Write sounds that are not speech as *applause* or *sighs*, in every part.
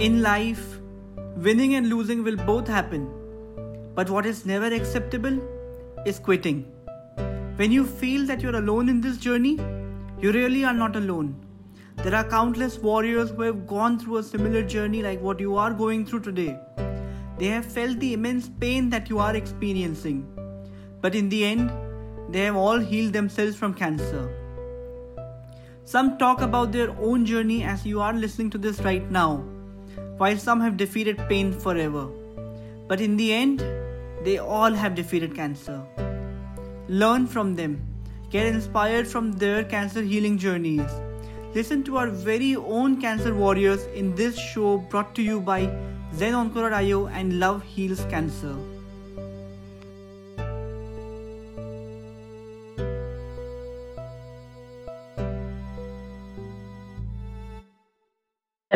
In life, winning and losing will both happen. But what is never acceptable is quitting. When you feel that you're alone in this journey, you really are not alone. There are countless warriors who have gone through a similar journey like what you are going through today. They have felt the immense pain that you are experiencing. But in the end, they have all healed themselves from cancer. Some talk about their own journey as you are listening to this right now while some have defeated pain forever. But in the end, they all have defeated cancer. Learn from them, get inspired from their cancer healing journeys. Listen to our very own cancer warriors in this show brought to you by ZenOnco.io and Love Heals Cancer.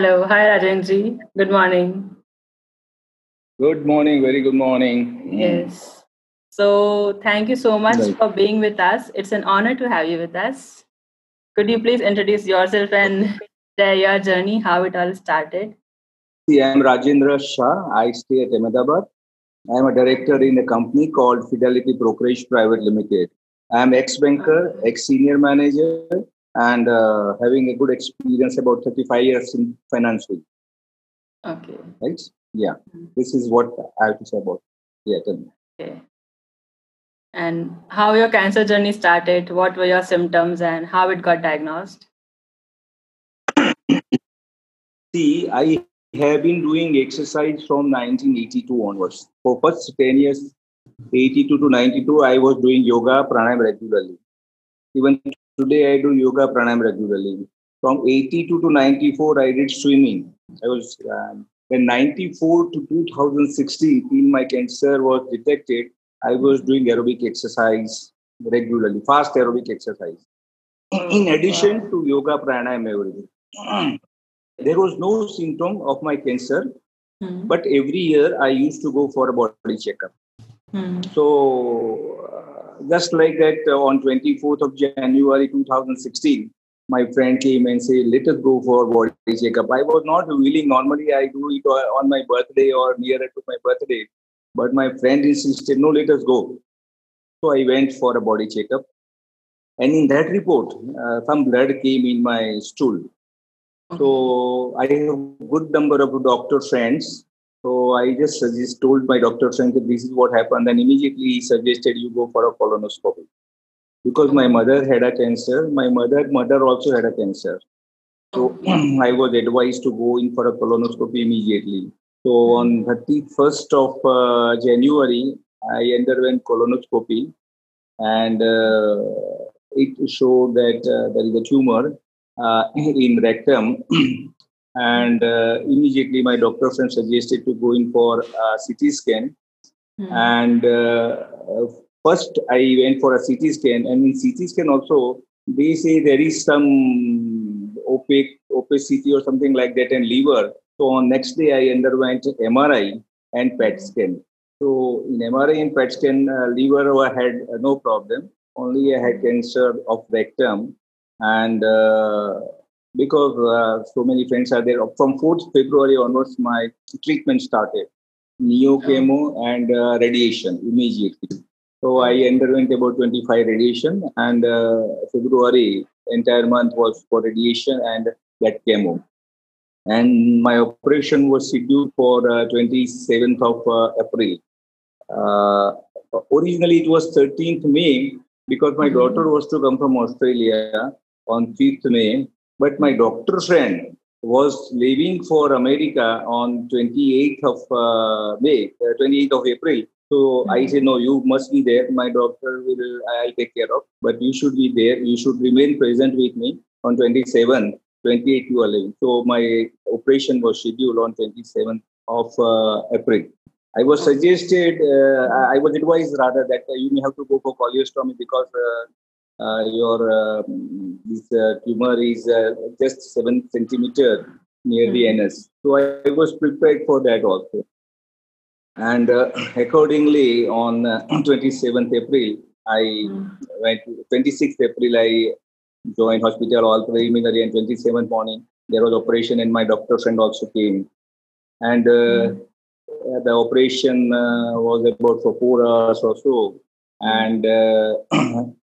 Hello. Hi, Rajenji. Good morning. Good morning. Very good morning. Mm. Yes. So, thank you so much right. for being with us. It's an honor to have you with us. Could you please introduce yourself and *laughs* share your journey, how it all started? See, I'm Rajendra Shah. I stay at Ahmedabad. I'm a director in a company called Fidelity Brokerage Private Limited. I'm ex-banker, ex-senior manager, and uh, having a good experience about 35 years in financial. Okay. Right? Yeah. Mm-hmm. This is what I have to say about. Yeah. Tell me. Okay. And how your cancer journey started? What were your symptoms and how it got diagnosed? *coughs* See, I have been doing exercise from 1982 onwards. For first 10 years, 82 to 92, I was doing yoga, pranayam regularly. Even Today I do yoga pranayam regularly. From 82 to 94, I did swimming. I was um, when 94 to 2016, till my cancer was detected, I was doing aerobic exercise regularly, fast aerobic exercise. In addition to yoga pranayam everything. *clears throat* there was no symptom of my cancer, mm. but every year I used to go for a body checkup. Mm. So just like that, uh, on 24th of January 2016, my friend came and said, "Let us go for body checkup." I was not willing. Normally, I do it on my birthday or nearer to my birthday, but my friend insisted, "No, let us go." So I went for a body checkup, and in that report, uh, some blood came in my stool. So I have good number of doctor friends so I just suggest, told my doctor saying that this is what happened, and immediately he suggested you go for a colonoscopy. Because my mother had a cancer, my mother mother also had a cancer. So *clears throat* I was advised to go in for a colonoscopy immediately. So on 31st of uh, January, I underwent colonoscopy, and uh, it showed that uh, there is a tumor uh, in rectum *clears throat* and uh, immediately my doctor friend suggested to go in for a CT scan. Mm. And uh, first I went for a CT scan, and in CT scan also they say there is some opaque opacity or something like that in liver. So on next day I underwent MRI and PET scan. So in MRI and PET scan, uh, liver had uh, no problem. Only I had cancer of rectum and uh, because uh, so many friends are there. From 4th February onwards, my treatment started neo chemo and uh, radiation immediately. So I underwent about 25 radiation, and uh, February entire month was for radiation and that chemo. And my operation was scheduled for 27th uh, of uh, April. Uh, originally, it was 13th May because my mm-hmm. daughter was to come from Australia on 5th May but my doctor friend was leaving for America on 28th of uh, May, uh, 28th of April. So mm-hmm. I said, no, you must be there. My doctor will, I'll take care of. But you should be there. You should remain present with me on 27th, 28th you are leaving. So my operation was scheduled on 27th of uh, April. I was suggested, uh, I was advised rather that uh, you may have to go for colostomy because uh, your uh, this uh, tumor is just seven centimeter near mm-hmm. the hmm. anus. So I, I, was prepared for that also. And *clears throat* accordingly, on *clears throat* 27th April, I mm. went. 26th April, I joined hospital all preliminary, and 27th morning there was operation, and my doctor friend also came. and uh, the operation uh, was about for four hours or so, and uh, *clears throat*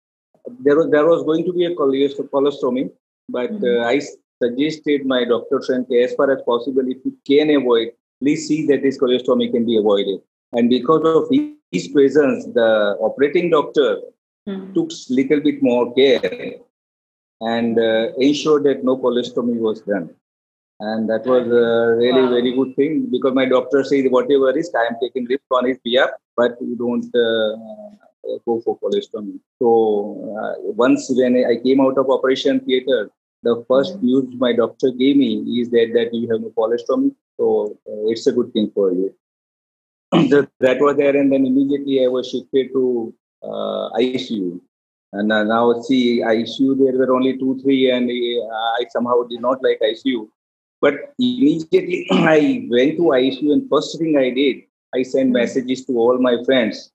there was there was going to be a colostomy, but mm-hmm. I suggested my doctor friend as far as possible, if you can avoid, please see that this colostomy can be avoided. And because of his presence, the operating doctor mm-hmm. took little bit more care and uh, ensured that no colostomy was done. And that was a really wow. very good thing because my doctor said whatever risk, I am taking risk on his behalf, but you don't uh, go for colostomy. So uh, once when I came out of operation theater, the first mm-hmm. news my doctor gave me is that, that you have no colostomy. So uh, it's a good thing for you. *clears throat* that was there, and then immediately I was shifted to uh, ICU. And uh, now see, ICU there were only two, three, and uh, I somehow did not like ICU. But immediately *clears throat* I went to ICU, and first thing I did, I sent mm-hmm. messages to all my friends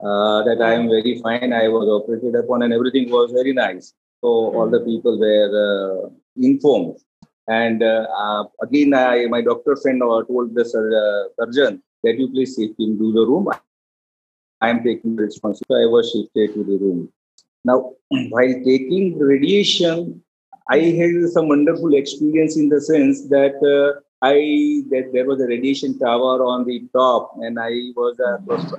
uh, that I am very fine. I was operated upon, and everything was very nice. So all the people were uh, informed. And uh, uh, again, I, my doctor friend told the surgeon that you please shift him to the room. I am taking the responsibility. I was shifted to the room. Now, *clears throat* while taking radiation, I had some wonderful experience in the sense that uh, I that there was a radiation tower on the top, and I was a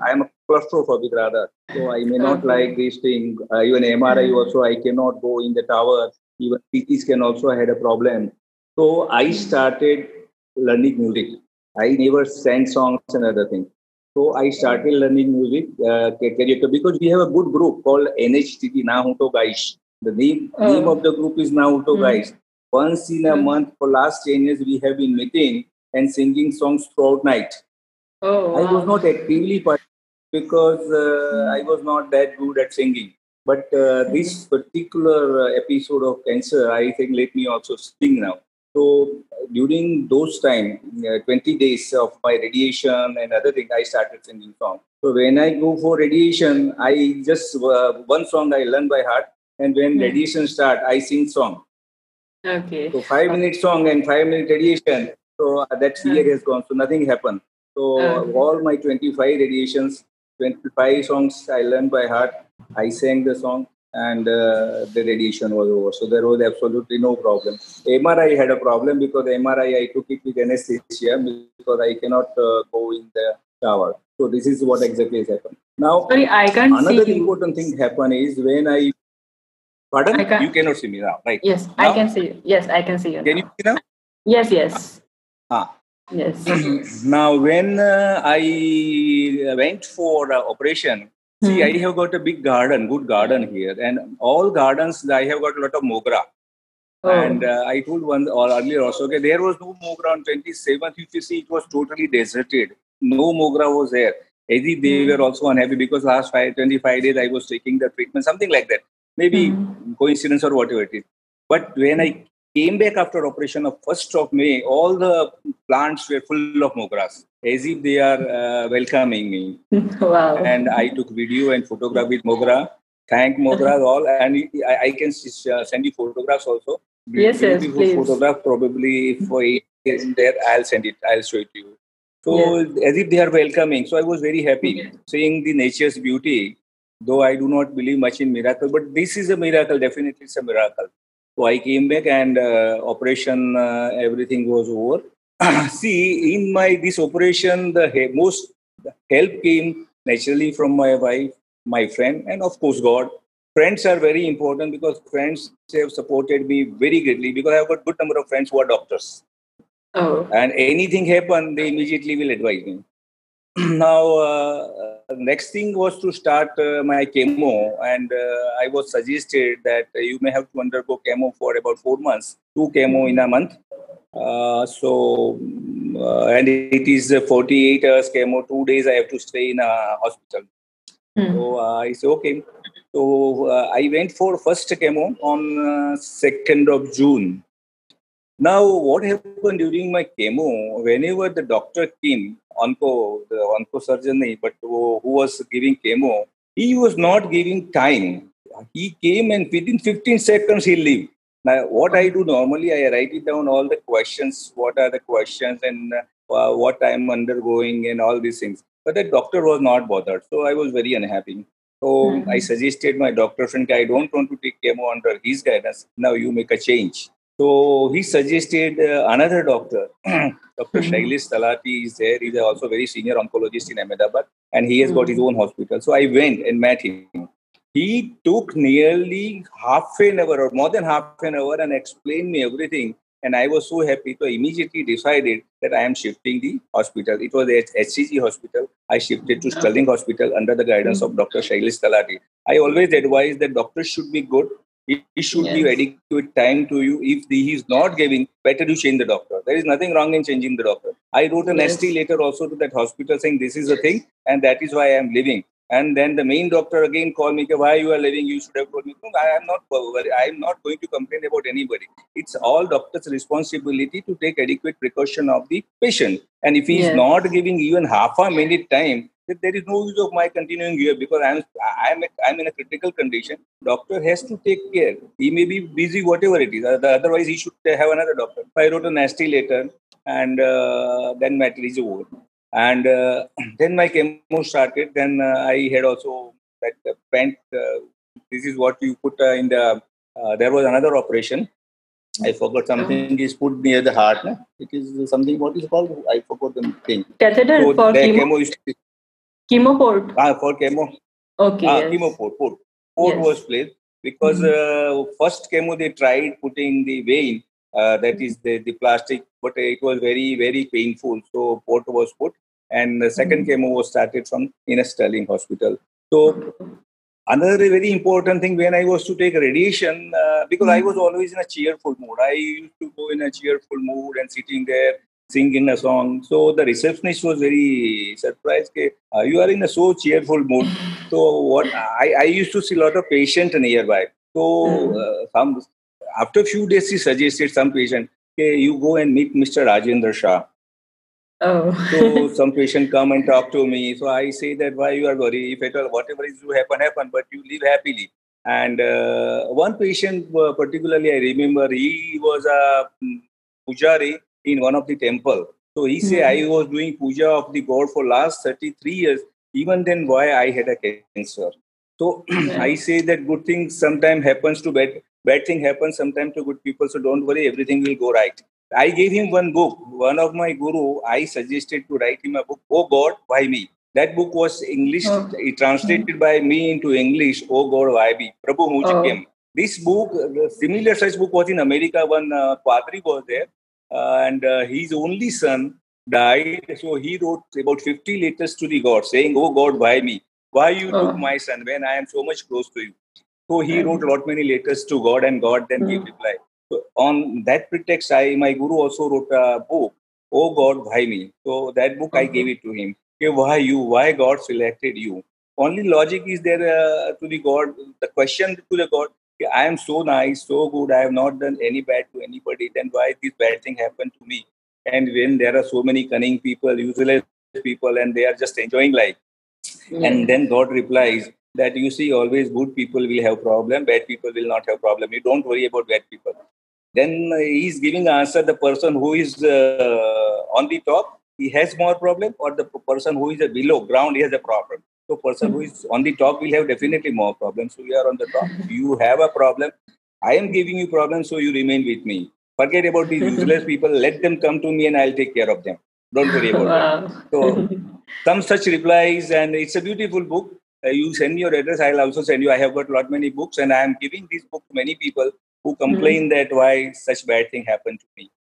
I am a claustrophobic rather, so I may not like this thing. Uh, even MRI also, I cannot go in the tower. Even PET scan also had a problem. So I started learning music. I never sang songs and other things. So I started learning music uh, because we have a good group called NHTT Nahuto Guys. The name, oh. name of the group is Nahuto mm. Guys. Once in a mm. month for last 10 years, we have been meeting and singing songs throughout night. Oh, wow. I was not actively part because uh, mm. I was not that good at singing. But uh, this particular episode of cancer, I think, let me also sing now. So during those time, uh, 20 days of my radiation and other thing, I started singing song. So when I go for radiation, I just uh, one song I learn by heart, and when mm. radiation start, I sing song. Okay. So five minute song and five minute radiation. So uh, that fear mm. has gone. So nothing happened. So mm. all my 25 radiations, 25 songs I learned by heart. I sang the song and uh, the radiation was over. So there was absolutely no problem. MRI had a problem because MRI I took it with anesthesia because I cannot uh, go in the shower. So this is what exactly has happened. Now, Sorry, I can't another important thing happened is when I pardon you cannot see me now, right? Yes, now? I can see you. Yes, I can see you. Can now. you see now? Yes, yes. Ah. Yes. *clears throat* now, when uh, I went for uh, operation, See, I hmm. have got a big garden, good garden here, and all gardens I have got a lot of mogra. Oh. And uh, I told one or earlier also, okay, there was no mogra on 27th. If you see, it was totally deserted. No mogra was there. Maybe they mm. were also unhappy because last five, 25 days I was taking the treatment, something like that. Maybe mm. coincidence or whatever it is. But when I came back after operation of 1st of May, all the plants were full of mogras as if they are uh, welcoming me. *laughs* wow. And I took video and photograph with Mogra. Thank Mogra all. And I, I can uh, send you photographs also. Yes, yes, please. Photograph probably for eight in there. I'll send it. I'll show it to you. So yes. as if they are welcoming. So I was very happy seeing the nature's beauty. Though I do not believe much in miracle, but this is a miracle. Definitely, it's a miracle. So I came back and uh, operation, uh, everything was over *clears throat* see, in my this operation, the most help came naturally from my wife, my friend, and of course God. Friends are very important because friends have supported me very greatly because I have got good number of friends who are doctors. Oh. And anything happen, they immediately will advise me. *clears throat* now, uh, next thing was to start uh, my chemo, and uh, I was suggested that you may have to undergo chemo for about four months, two chemo in a month, uh, so, uh, and it is 48 hours chemo, two days I have to stay in a hospital. Mm. So uh, I said, okay. So uh, I went for first chemo on 2nd of June. Now, what happened during my chemo, whenever the doctor came, onco, the onco surgeon, but who, was giving chemo, he was not giving time. He came and within 15 seconds he left. Now, what I do normally, I write it down all the questions. What are the questions, and uh, what I'm undergoing and all these things. But the doctor was not bothered. So I was very unhappy. So mm-hmm. I suggested my doctor friend, I don't want to take chemo under his guidance. Now you make a change. So he suggested uh, another doctor, *clears throat* Dr. Mm-hmm. Shailesh Talati is there. He's also very senior oncologist in Ahmedabad and he has mm-hmm. got his own hospital. So I went and met him. He took nearly half an hour or more than half an hour and explained me everything and I was so happy. So immediately decided that I am shifting the hospital. It was at HCG hospital. I shifted to Sterling Hospital under the guidance of Dr. Shailesh Talati. I always advise that doctors should be good. He should yes. give adequate time to you. If he is not giving, better you change the doctor. There is nothing wrong in changing the doctor. I wrote an nasty yes. letter also to that hospital saying this is the thing and that is why I am leaving. And then the main doctor again called me, why you are leaving? You should have told me. No, I am not I am not going to complain about anybody. It's all doctor's responsibility to take adequate precaution of the patient. And if he is yes. not giving even half a minute time, then there is no use of my continuing here because I'm I'm I'm in a critical condition. Doctor has to take care. He may be busy, whatever it is. Otherwise, he should have another doctor. I wrote a nasty letter, and uh, then matter is over. And uh, *clears throat* then my chemo started. Then uh, I had also that uh, pent. this is what you put in the. there was another operation. I forgot something is put near the heart. No? It is something. What is called? I forgot the thing. Catheter so for chemo. chemo is, chemo port. Ah, for chemo. Okay. Ah, yes. chemo port. Port, port yes. was placed because mm-hmm. uh, first chemo they tried putting the vein uh, that is the, the plastic but it was very very painful so port was put and the 2nd mm-hmm. chemo was started from in a Sterling hospital. So another very important thing when I was to take radiation, uh, because mm-hmm. I was always in a cheerful mood. I used to go in a cheerful mood and sitting there singing a song. So the receptionist was very surprised. Ke, uh, you are in a so cheerful mood. *laughs* So what I, I used to see a lot of patient nearby. So mm-hmm. uh, some after a few days, she suggested some patient, okay, you go and meet Mr. Rajendra Shah. Oh. so some patient come and talk to me. So I say that why you are worried? If at all whatever is to happen, happen, but you live happily. And uh, one patient uh, particularly, I remember, he was a um, pujari in one of the temple. So he mm-hmm. say I was doing puja of the god for last 33 years. Even then, why I had a cancer. So I say that good things sometimes happens to bad, bad thing happens sometimes to good people. So don't worry, everything will go right. I gave him one book. One of my guru, I suggested to write him a book, Oh God, why me? That book was English, oh. translated by me into English, Oh God, why me? Prabhu Mujikem. Oh. This book, similar such book was in America. One uh, Padri was there, uh, and uh, his only son died. So he wrote about 50 letters to the God saying, Oh God, why me? Why you oh. took my son when I am so much close to you? So he wrote a lot many letters to God, and God then mm. gave reply. So on that pretext, I my guru also wrote a book, Oh God, why me? So that book I gave it to him. Okay, why you? Why God selected you? Only logic is there uh, to the God. The question to the God, I am so nice, so good. I have not done any bad to anybody. Then why this bad thing happened to me? And when there are so many cunning people, useless people, and they are just enjoying life, yeah. and then God replies, that you see always good people will have problem bad people will not have problem you don't worry about bad people then he's giving answer the person who is uh, on the top he has more problem or the person who is below ground he has a problem so person who is on the top will have definitely more problems. So you are on the top you have a problem i am giving you problems so you remain with me. Forget about these useless people. Let them come to me and i'll take care of them. Don't worry about wow. them so *laughs* some such replies and it's a beautiful book. Uh, you send me your address i'll also send you. I have got lot many books and i am giving this book to many people who complain mm-hmm. that why such bad thing happened to me.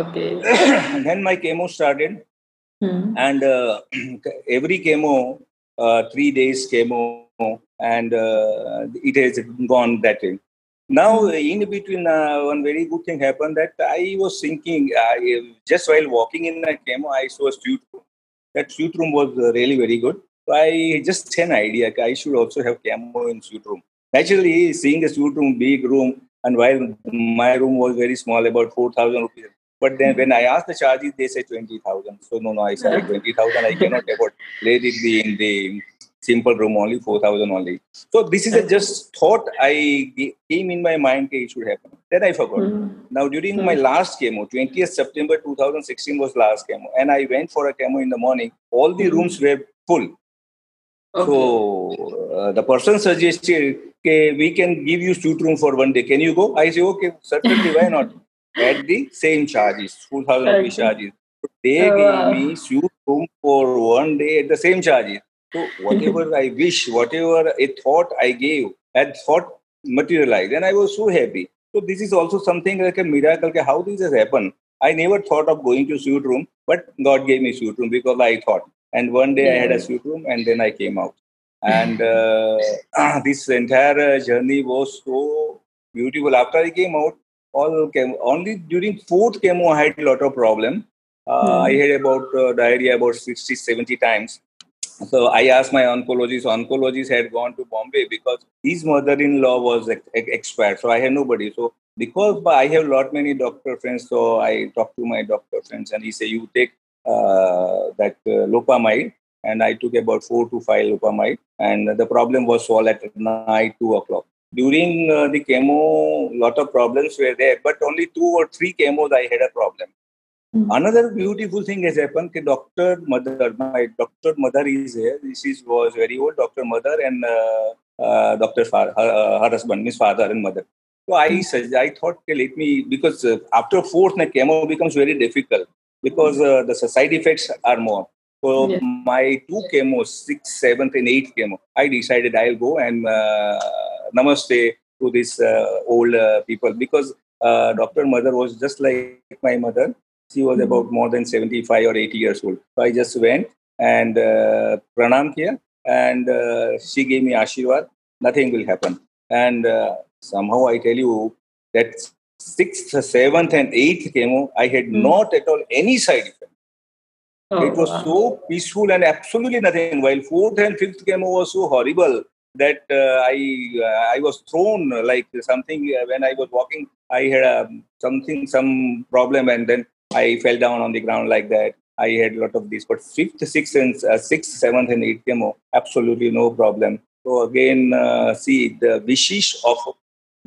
Okay. *coughs* then my chemo started, mm-hmm. and uh, *clears throat* every chemo, uh, three days chemo, and uh, it has gone that way. Now, in between, uh, one very good thing happened that I was thinking, just while walking in the chemo, I saw a suite room. That suite room was uh, really very good. So I just had an idea, I should also have chemo in suite room. Naturally, seeing a suite room, big room, and while my room was very small, about 4,000 rupees, But then when I asked the charges, they say 20,000. So no, no, I said 20,000. I cannot afford. Let it be in the simple room only, 4,000 only. So this is a just thought I came in my mind it should happen. Then I forgot. Mm. Now during mm. my last chemo, 20th September 2016 was last chemo. And I went for a chemo in the morning. All the mm. rooms were full. Okay. So uh, the person suggested, okay, we can give you suite room for one day. Can you go? I say, okay, certainly, why not? At the same charges, 2,000 rupees charges. They oh, gave wow. me suite room for one day at the same charges. So whatever *laughs* I wish, whatever a thought I gave, had thought materialized, and I was so happy. So this is also something like a miracle. How this has happened? I never thought of going to suite room, but God gave me suite room because I thought. And one day I had a suite room, and then I came out. And uh, *clears throat* this entire journey was so beautiful. After I came out, all came only during fourth chemo I had a lot of problem. Uh, mm. I had about uh, diarrhea about 60, 70 times. So I asked my oncologist. Oncologist had gone to Bombay because his mother-in-law was ex- expired. So I had nobody. So because I have lot many doctor friends, so I talked to my doctor friends, and he said, "You take uh, that uh, loperamide." And I took about four to five loperamide, and the problem was solved at night, two o'clock. During uh, the chemo, lot of problems were there, but only two or three chemos I had a problem. Mm-hmm. Another beautiful thing has happened. That Doctor Mother, my Doctor Mother is here. She was very old, Doctor Mother, and uh, uh, Doctor her, uh, her husband, his father and mother. So I hmm. I thought, okay, let me because uh, after fourth, the chemo becomes very difficult because uh, the side effects are more. So yeah. my two chemos, sixth, seventh, and eighth chemo, I decided I'll go and uh, namaste to these old people because Doctor Mother was just like my mother she was about hmm. more than 75 or 80 years old. So I just went and uh, pranam here, and uh, she gave me ashirwad. Nothing will happen. And uh, somehow I tell you that sixth, seventh, and eighth chemo, I had mm. not at all any side effect. Oh, it was wow. so peaceful and absolutely nothing. While fourth and fifth chemo was so horrible that uh, I uh, I was thrown like something uh, when I was walking. I had um, something some problem and then I fell down on the ground like that. I had a lot of these, but fifth, sixth, and uh, sixth, seventh, and eighth chemo, absolutely no problem. So again, uh, see the wishes of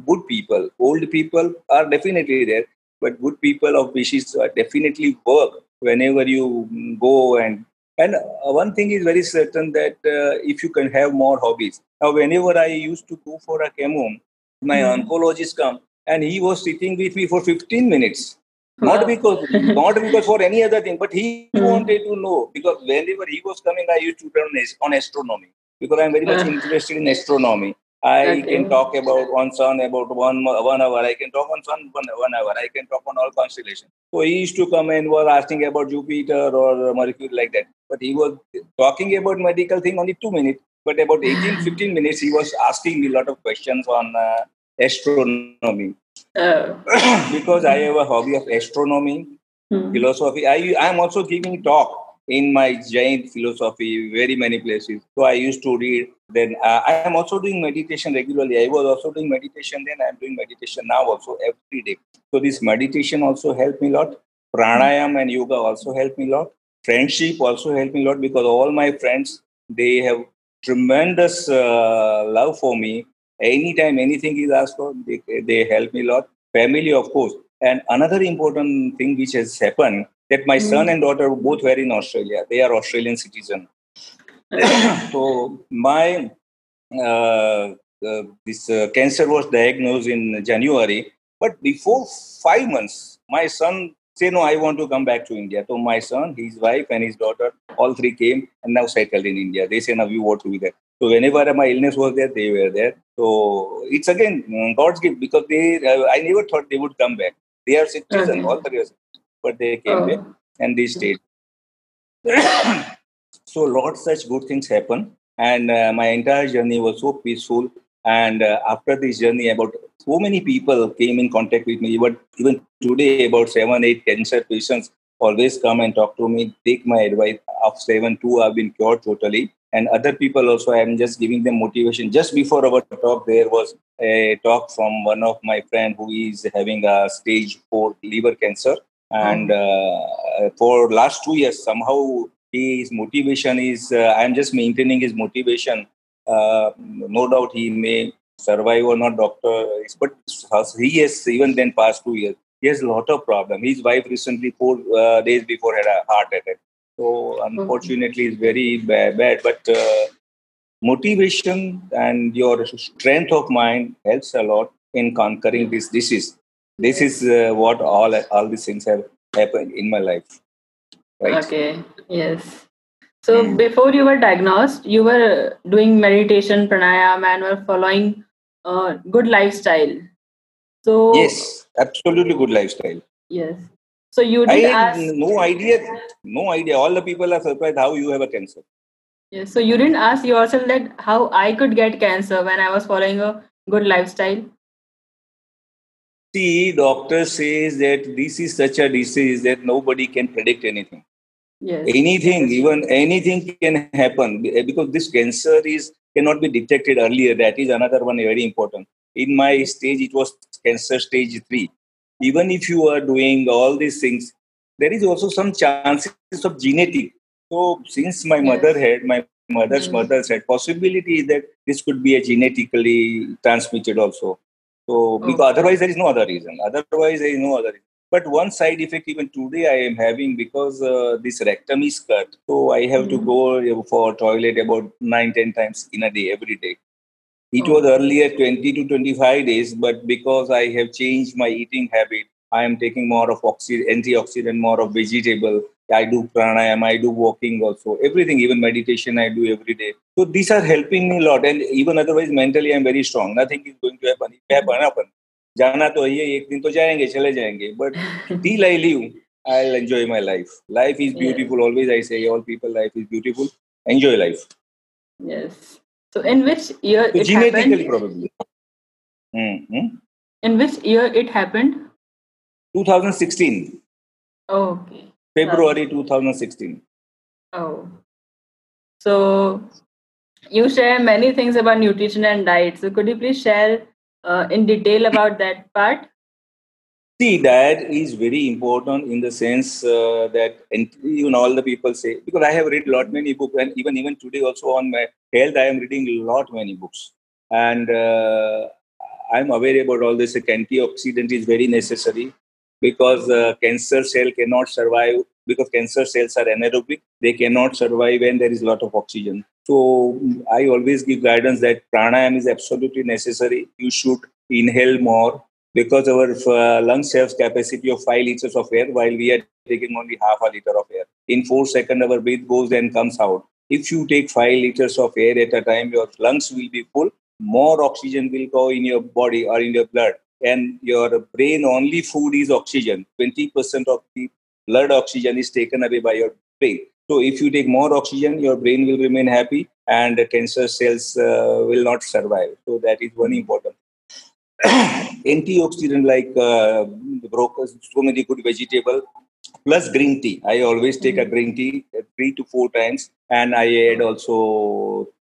good people. Old people are definitely there, but good people of wishes definitely work whenever you go and and uh, one thing is very certain that uh, if you can have more hobbies. Now, whenever I used to go for a chemo, my mm. oncologist come and he was sitting with me for 15 minutes not because not *laughs* because for any other thing, but he hmm. wanted to know because whenever he was coming, I used to learn on astronomy because I'm very much interested in astronomy. I okay. can talk about one sun about one one hour. I can talk on sun one, one hour. I can talk on all constellations. So he used to come and was asking about Jupiter or Mercury like that. But he was talking about medical thing only two minutes. But about 18, *sighs* 15 minutes, he was asking me a lot of questions on uh, astronomy. Oh. *coughs* because I have a hobby of astronomy, hmm. philosophy. I I am also giving talk in my Jain philosophy very many places. So I used to read. Then uh, I am also doing meditation regularly. I was also doing meditation then. I am doing meditation now also every day. So this meditation also helped me a lot. Pranayam and yoga also helped me a lot. Friendship also helped me a lot because all my friends they have tremendous uh, love for me anytime anything is asked for, they, they help me a lot. Family, of course. And another important thing which has happened that my son and daughter both were in Australia. They are Australian citizen. *coughs* so my uh, uh, this uh, cancer was diagnosed in January, but before five months, my son said, "No, I want to come back to India." So my son, his wife, and his daughter, all three came and now settled in India. They say, "Now we want to be there." So whenever my illness was there, they were there. So it's again mm, God's gift because they. Uh, I never thought they would come back. They are citizens, okay. all three years, but they came oh. back and they stayed. *coughs* so a lots such good things happen, and uh, my entire journey was so peaceful. And uh, after this journey, about so many people came in contact with me. Even even today, about seven, eight cancer patients always come and talk to me, take my advice. Of seven, two have been cured totally and other people also i'm just giving them motivation just before our talk there was a talk from one of my friend who is having a stage 4 liver cancer and uh, for last two years somehow his motivation is uh, i'm just maintaining his motivation. Uh, no doubt he may survive or not doctor but he has even then past two years he has a lot of problem. His wife recently four uh, days before had a heart attack. So unfortunately it's very bad, bad. But uh, motivation and your strength of mind helps a lot in conquering this disease this is uh, what all all these things have happened in my life right? Okay yes. So mm. before you were diagnosed you were doing meditation pranayama and were following a good lifestyle. So yes absolutely good lifestyle. Yes. So you did I ask no idea no idea. All the people are surprised how you have a cancer. Yes so you didn't ask yourself that how i could get cancer when i was following a good lifestyle See, doctor says that this is such a disease that nobody can predict anything. Yes. Anything, yes. even anything can happen because this cancer is cannot be detected earlier. That is another one very important. In my stage, it was cancer stage three. Even if you are doing all these things, there is also some chances of genetic. So, since my yes. mother had my mother's mm. mother said possibility that this could be a genetically transmitted also so, because okay. otherwise there is no other reason. Otherwise there is no other reason. But one side effect even today I am having because uh, this rectum is cut. So I have mm-hmm. to go for toilet about 9, 10 times in a day, every day. It oh. was earlier 20 to 25 days, but because I have changed my eating habit, I am taking more of oxy- antioxidant, more of vegetable. I do pranayama, I do walking also, everything, even meditation I do every day. So these are helping me a lot. And even otherwise, mentally, I'm very strong. Nothing is going to happen. If happen, happen. जाना तो है एक दिन तो जाएंगे चले जाएंगे but till I live I'll enjoy my life life is beautiful yeah. always I say all people life is beautiful enjoy life yes so in which year so it genetically happened? probably mm-hmm. in which year it happened 2016 okay February 2016. Oh. So you share many things about nutrition and diet. So could you please share uh, in detail about that part? See, diet is very important in the sense uh, that and even all the people say because I have read a lot many books and even even today also on my health I am reading a lot many books and uh, I'm aware about all this. Antioxidant is very necessary because uh, cancer cell cannot survive because cancer cells are anaerobic they cannot survive when there is a lot of oxygen. So i always give guidance that pranayama is absolutely necessary. You should inhale more because our uh, lungs have capacity of 5 liters of air while we are taking only half a liter of air. In 4 seconds our breath goes and comes out. If you take 5 liters of air at a time your lungs will be full. More oxygen will go in your body or in your blood and your brain only food is oxygen. 20% of the blood oxygen is taken away by your brain. So if you take more oxygen your brain will remain happy and cancer cells uh, will not survive. So that is one important *clears throat* antioxidant like uh, brokers so many good vegetable plus green tea. I always take a green tea uh, three to four times and i add also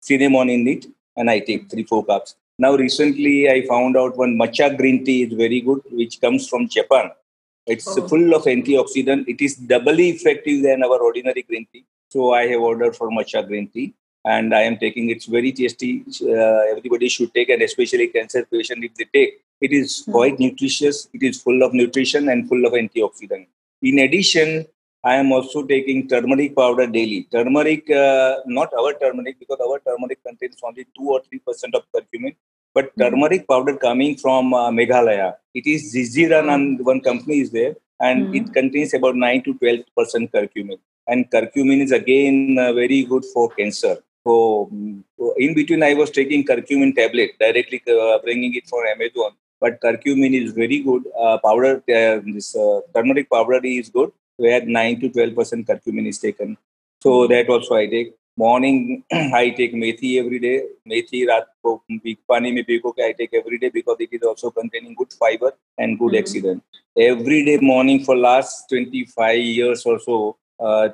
cinnamon in it and i take three four cups now, recently I found out one matcha green tea is very good, which comes from Japan. It's oh. full of antioxidant. It is doubly effective than our ordinary green tea. So I have ordered for matcha green tea, and I am taking. It's very tasty. Uh, everybody should take, and especially cancer patient if they take. It is hmm. quite nutritious. It is full of nutrition and full of antioxidant. In addition, I am also taking turmeric powder daily. Turmeric, uh, not our turmeric, because our turmeric contains only 2 or 3% of curcumin, but hmm. turmeric powder coming from uh, Meghalaya. It is Ziziran, and one company is there, and mm. it contains about 9 to 12% curcumin. And curcumin is again uh, very good for cancer. So, in between, I was taking curcumin tablet, directly uh, bringing it from Amazon. But curcumin is very good. Uh, powder, uh, this uh, turmeric powder is good where 9 to 12% curcumin is taken. So that also I take. Morning, *clears throat* I take methi every day. Methi pani ke I take every day because it is also containing good fiber and good mm-hmm. Every day morning for last 25 years or so, uh,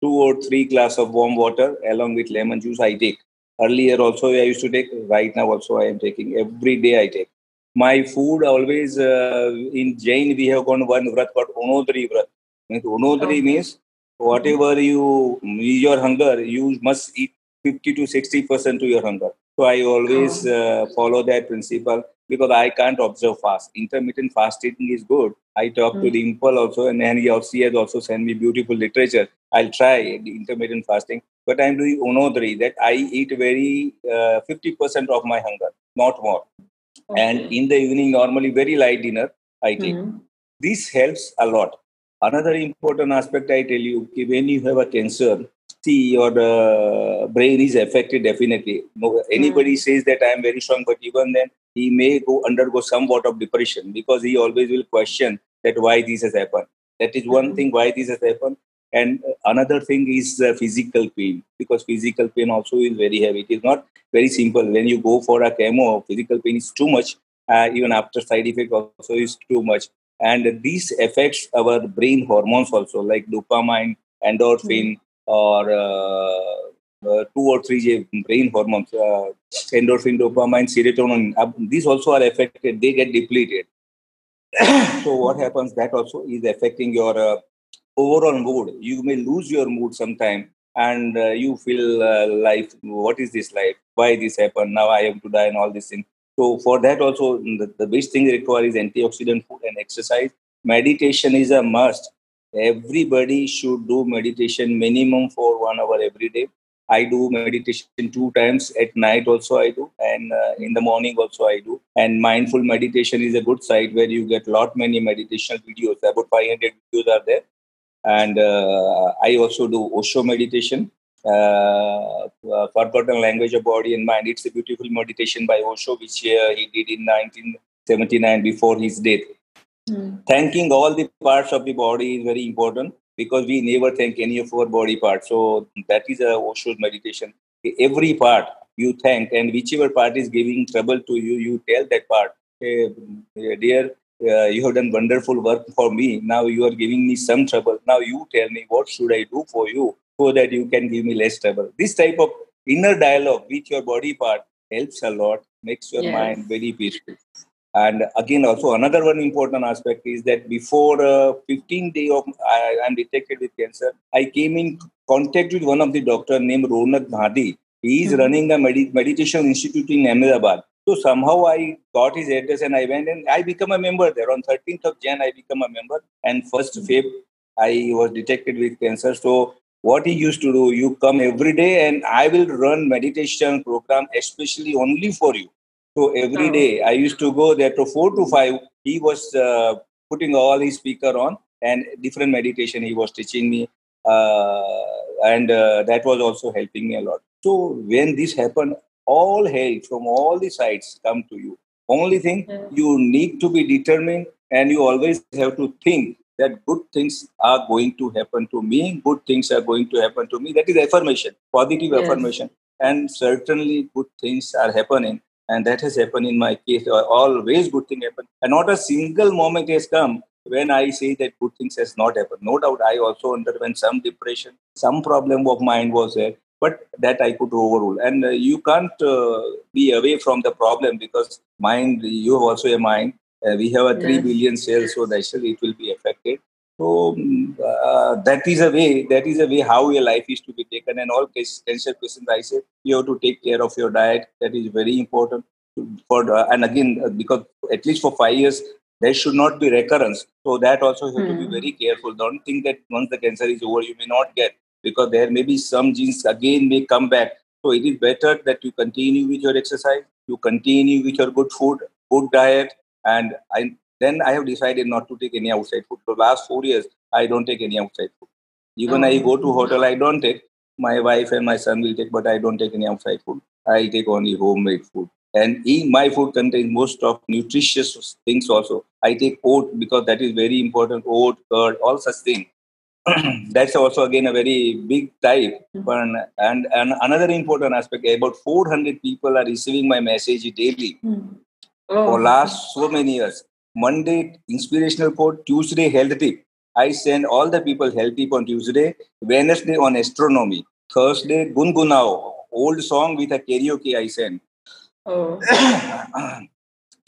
two or three glass of warm water along with lemon juice I take. Earlier also I used to take. Right now also I am taking. Every day I take. My food always uh, in Jain we have got one vrat called Onodri vrat. Means Onodri means whatever you your hunger, you must eat 50 to 60 percent to your hunger. So I always uh, follow that principle because I can't observe fast. Intermittent fasting is good. I talk mm. to Dimple also, and then he also has also sent me beautiful literature. I'll try the intermittent fasting, but I'm doing onodri that I eat very uh, 50% of my hunger, not more. Okay. And in the evening, normally very light dinner I take. Mm. This helps a lot. Another important aspect I tell you, when you have a cancer, see your uh, brain is affected definitely. No, anybody mm. says that I am very strong, but even then he may go undergo somewhat of depression because he always will question that why this has happened. That is one mm. thing why this has happened. And another thing is uh, physical pain because physical pain also is very heavy. It is not very simple. When you go for a chemo, physical pain is too much. Uh, even after side effect also is too much. And this affects our brain hormones also like dopamine, endorphin, mm or uh, uh, two or three brain hormones, uh, endorphin, dopamine, serotonin. these also are affected. They get depleted. *coughs* so what happens? That also is affecting your overall mood. You may lose your mood sometime and uh, you feel uh, life what is this life why this happened now i have to die and all these things so for that also the, the best thing required is antioxidant food and exercise. Meditation is a must. Everybody should do meditation minimum for one hour every day. I do meditation two times at night also i do and uh, in the morning also i do. And mindful meditation is a good site where you get lot many meditation videos. About 500 videos are there. And uh, i also do osho meditation uh, uh, forgotten language of body and mind it's a beautiful meditation by osho which uh, he did in 1979 before his death Mm. Thanking all the parts of the body is very important because we never thank any of our body parts. So that is a Osho meditation. Every part you thank, and whichever part is giving trouble to you, you tell that part, hey, dear, uh, you have done wonderful work for me. Now you are giving me some trouble. Now you tell me what should I do for you so that you can give me less trouble. This type of inner dialogue with your body part helps a lot, makes your yes. mind very peaceful. And again, also another one important aspect is that before uh, 15 day of I am detected with cancer, I came in contact with one of the doctor named Ronak Ghadi. He is mm-hmm. running a med- meditation institute in Ahmedabad. So somehow I got his address and I went and I become a member there. On 13th of Jan, I become a member. And first mm-hmm. Feb, I was detected with cancer. So what he used to do, you come every day and I will run meditation program especially only for you. So every oh. day I used to go there to four to five. He was uh, putting all his speaker on and different meditation he was teaching me. Uh, and uh, that was also helping me a lot. So when this happened, all help from all the sides come to you. Only thing you need to be determined and you always have to think that good things are going to happen to me, good things are going to happen to me. That is affirmation, positive yes. affirmation. And certainly good things are happening and that has happened in my case always good thing happen and not a single moment has come when i say that good things has not happened no doubt i also underwent some depression some problem of mind was there but that i could overrule and uh, you can't uh, be away from the problem because mind you have also a mind uh, we have a 3 yes. billion cells so naturally it will be affected so uh, that is a way. That is a way how your life is to be taken. And all cancer patients, I say you have to take care of your diet. That is very important. For uh, and again, uh, because at least for five years, there should not be recurrence. So that also you have mm. to be hmm. very careful. Don't think that once the cancer is over, you may not get because there may be some genes again may come back. So it is better that you continue with your exercise, you continue with your good food, good diet, and I, then I have decided not to take any outside food. For last four years, I don't take any outside food. Even I go to hotel, I don't take. My wife and my son will take, but I don't take any outside food. I take only homemade food. And in my food contains most of nutritious things also. I take oat because that is very important. Oat, curd, all such things. *clears throat* That's also again a very big type. Mm-hmm. And, and another important aspect, about 400 people are receiving my message daily mm-hmm. Oh. for last so many years. Monday, inspirational quote. Tuesday, health tip. I send all the people health tip on Tuesday. Wednesday on astronomy. Thursday, Gungunao. Old song with a karaoke I send. Oh. *coughs*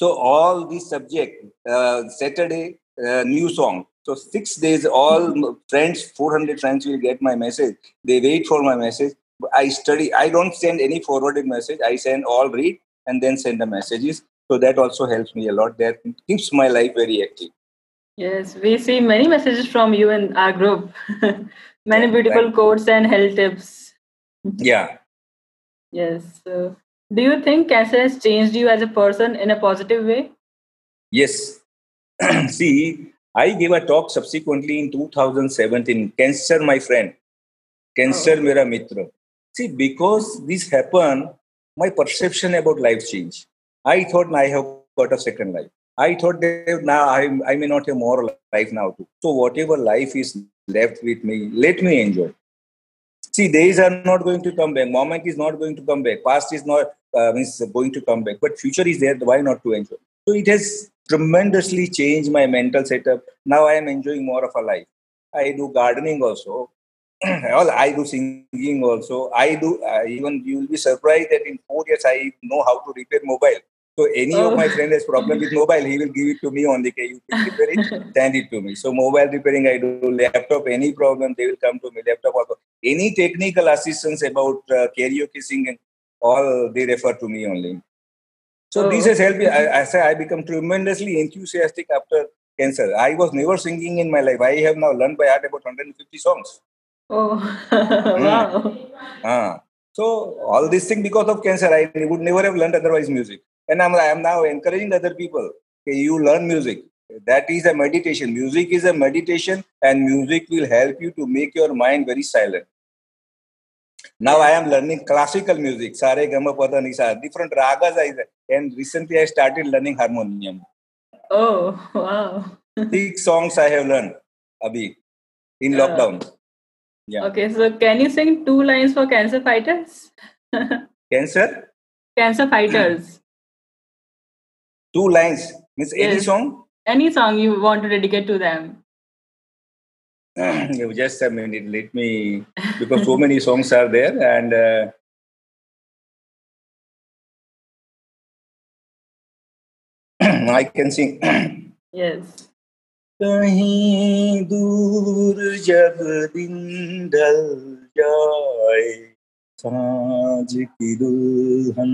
So all these subject, uh, Saturday, uh, new song. So six days, all friends, 400 friends will get my message. They wait for my message. I study. I don't send any forwarded message. I send all read and then send the messages. So that also helps me a lot. That keeps my life very active. Yes, we see many messages from you in our group. *laughs* many beautiful quotes and health tips. Yeah. Yes. So, do you think cancer has changed you as a person in a positive way? Yes. *clears throat* see, I gave a talk subsequently in 2017. Cancer, my friend. Cancer, oh. mera mitra. See, because this happened, my perception about life changed. I thought I have got a second life. I thought that now I, I may not have more life now too. So whatever life is left with me, let me enjoy. See, days are not going to come back. Moment is not going to come back. Past is not uh, means going to come back. But future is there. Why not to enjoy? So it has tremendously changed my mental setup. Now I am enjoying more of a life. I do gardening also. *clears throat* well, I do singing also. I do uh, even you will be surprised that in four years I know how to repair mobile. So any oh. of my friend has problem with mobile, he will give it to me on the You repair it, *laughs* send it to me. So mobile repairing, I do laptop. Any problem, they will come to me. Laptop also. Any technical assistance about uh, karaoke singing, all they refer to me only. So oh. this has helped me. I, I say I become tremendously enthusiastic after cancer. I was never singing in my life. I have now learned by heart about 150 songs. Oh, *laughs* wow. Mm. Ah. So all this thing because of cancer, I would never have learned otherwise music. And I'm, I'm now encouraging other people. Okay, you learn music. That is a meditation. Music is a meditation, and music will help you to make your mind very silent. Now I am learning classical music, Sare Gama Pada Nisa, different ragas. I, and recently I started learning harmonium. Oh, wow. Six songs I have learned, Abhi, in uh, lockdown. Yeah. Okay, so can you sing two lines for cancer fighters? *laughs* cancer? Cancer fighters. two lines means yes. any song? Any song you want to dedicate to them. *laughs* just a minute, let me because so many songs are there and uh, *clears throat* I can sing. *clears throat* yes. कहीं दूर जब दिन ढल जाए सांझ की दुल्हन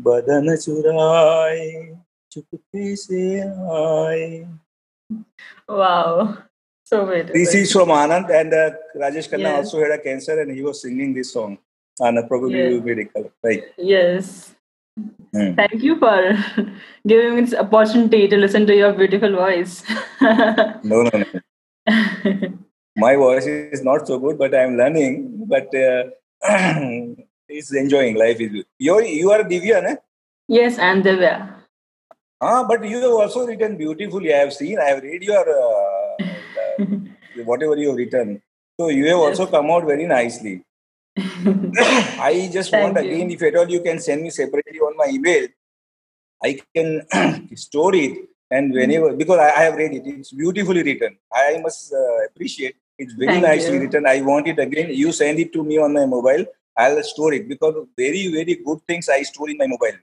बदन चुराए चुपके से आए Wow. So beautiful. This is from Anand and uh, Rajesh Khanna yes. also had a cancer and he was singing this song. And probably yes. you will recall. Right. Yes. Hmm. Thank you for giving me this opportunity to listen to your beautiful voice. *laughs* no, no, no. *laughs* My voice is not so good, but I'm learning. But uh, *clears throat* *laughs* it's enjoying life. Is you you are Divya, ne? Yes, I'm Divya. Ah, but you have also written beautifully. I have seen. I have read your uh, *laughs* uh, whatever you have written. So you have yes. also come out very nicely. *laughs* I just want you. again, if at all you can send me separately on my email, I can *clears throat* store it and whenever because I, I, have read it, it's beautifully written. I must uh, appreciate it's very Thank nicely you. written. I want it again. You send it to me on my mobile. I'll store it because very very good things I store in my mobile.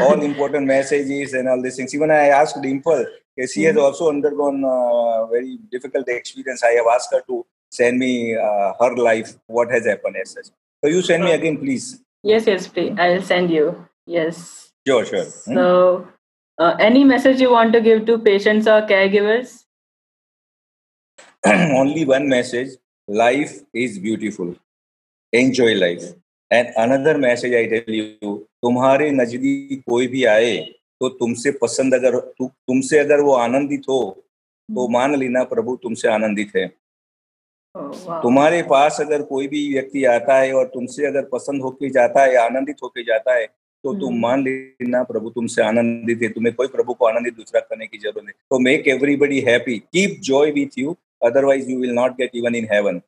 all *laughs* important messages and all these things. Even I asked Dimple, she has mm-hmm. also undergone a very difficult experience. I have asked her to send me uh, her life, what has happened as such. So you send me again, please. Yes, yes, please. I'll send you. Yes. Sure, sure. Hmm? So, uh, any message you want to give to patients or caregivers? *clears throat* Only one message life is beautiful. Enjoy life. And another message I tell you तुम्हारे नज़दीक कोई भी आए तो तुमसे पसंद अगर तु, तुमसे अगर वो आनंदित हो तो मान लेना प्रभु तुमसे आनंदित है। तुम्हारे पास अगर कोई भी व्यक्ति आता है और तुमसे अगर पसंद होके जाता है आनंदित होके जाता है तो तुम मान लेना प्रभु तुमसे आनंदित है। तुम्हें कोई प्रभु को आनंदित दूसरा करने की ज़रूरत नहीं। तो make everybody happy keep joy with you otherwise you will not get even in heaven.